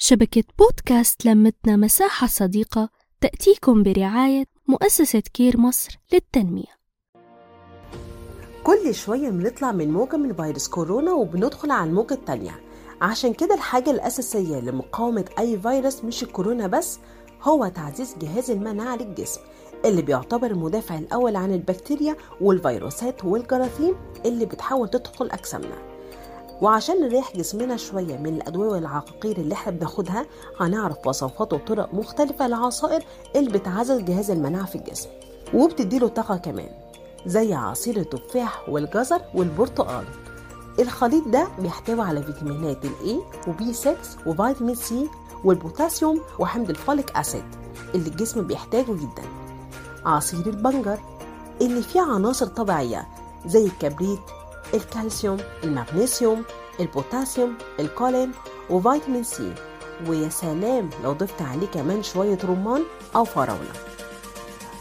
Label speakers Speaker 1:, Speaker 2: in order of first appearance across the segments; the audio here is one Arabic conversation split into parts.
Speaker 1: شبكة بودكاست لمتنا مساحة صديقة تأتيكم برعاية مؤسسة كير مصر للتنمية.
Speaker 2: كل شوية بنطلع من موجة من فيروس كورونا وبندخل على الموجة التانية. عشان كده الحاجة الأساسية لمقاومة أي فيروس مش الكورونا بس هو تعزيز جهاز المناعة للجسم اللي بيعتبر المدافع الأول عن البكتيريا والفيروسات والجراثيم اللي بتحاول تدخل أجسامنا. وعشان نريح جسمنا شوية من الأدوية والعقاقير اللي إحنا بناخدها هنعرف وصفات وطرق مختلفة للعصائر اللي بتعزز جهاز المناعة في الجسم وبتديله طاقة كمان زي عصير التفاح والجزر والبرتقال. الخليط ده بيحتوي على فيتامينات ال A و B 6 وفيتامين C والبوتاسيوم وحمض ال folic acid اللي الجسم بيحتاجه جدا. عصير البنجر اللي فيه عناصر طبيعية زي الكبريت الكالسيوم المغنيسيوم البوتاسيوم الكولين وفيتامين C ويا سلام لو ضفت عليه كمان شوية رمان أو فراولة.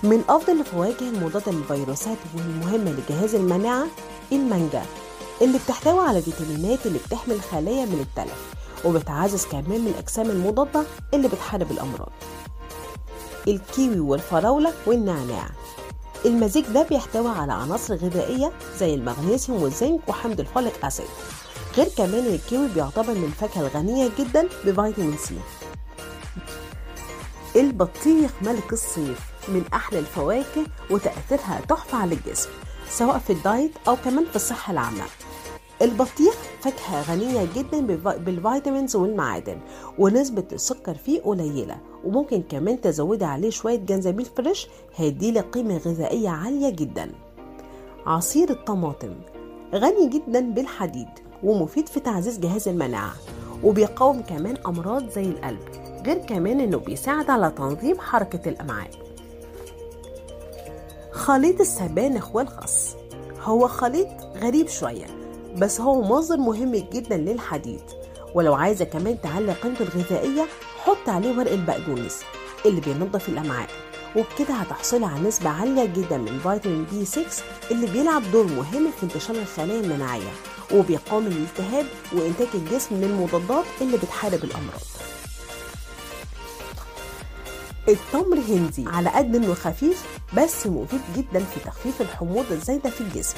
Speaker 2: من أفضل الفواكه المضادة للفيروسات والمهمة لجهاز المناعة المانجا اللي بتحتوي على فيتامينات اللي بتحمي الخلايا من التلف وبتعزز كمان من الأجسام المضادة اللي بتحارب الأمراض. الكيوي والفراولة والنعناع. المزيج ده بيحتوي على عناصر غذائية زي المغنيسيوم والزنك وحمض ال folic acid. غير كمان إن الكيوي بيعتبر من الفاكهة الغنية جدا بفيتامين C. البطيخ ملك الصيف من أحلى الفواكه وتأثيرها تحفة على الجسم سواء في ال diet أو كمان في الصحة العامة. البطيخ فاكهة غنية جدا بال vitamins والمعادن ونسبة السكر فيه قليلة وممكن كمان تزودي عليه شوية جنزبيل فريش هيديلك قيمة غذائية عالية جدا. عصير الطماطم غني جدا بالحديد ومفيد في تعزيز جهاز المناعة وبيقاوم كمان أمراض زي القلب غير كمان إنه بيساعد على تنظيم حركة الأمعاء. خليط السبانخ والخس هو خليط غريب شوية بس هو مصدر مهم جدا للحديد. ولو عايزة كمان تعلي قيمته الغذائية حط عليه ورق البقدونس اللي بينظف الأمعاء. وبكده هتحصلي على نسبة عالية جدا من فيتامين بي 6 اللي بيلعب دور مهم في انتشار الخلايا المناعية وبيقاوم الالتهاب وإنتاج الجسم من المضادات اللي بتحارب الأمراض. التمر هندي على قد انه خفيف بس مفيد جدا في تخفيف الحموضة الزايدة في الجسم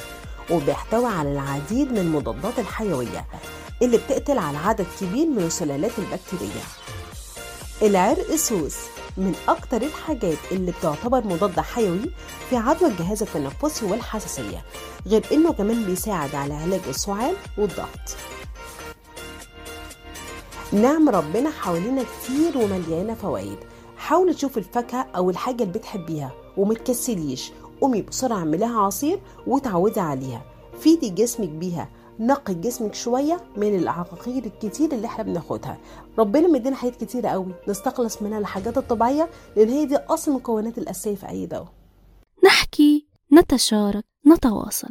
Speaker 2: وبيحتوي على العديد من المضادات الحيوية اللي بتقتل على عدد كبير من السلالات البكتيرية. العرق سوس من أكتر الحاجات اللي بتعتبر مضاد حيوي في عدوى الجهاز التنفسي والحساسية غير إنه كمان بيساعد على علاج السعال والضغط. نعم ربنا حوالينا كتير ومليانة فوائد. حاولي تشوفي الفاكهة أو الحاجة اللي بتحبيها ومتكسليش قومي بسرعة اعمليها عصير وتعودي عليها. فيدي جسمك بيها نقي جسمك شوية من العقاقير الكتير اللي إحنا بناخدها. ربنا مدينا حاجات كتيرة قوي. نستخلص منها الحاجات الطبيعية لأن هي دي أصل المكونات الأساسية في أي دواء.
Speaker 1: نحكي نتشارك نتواصل.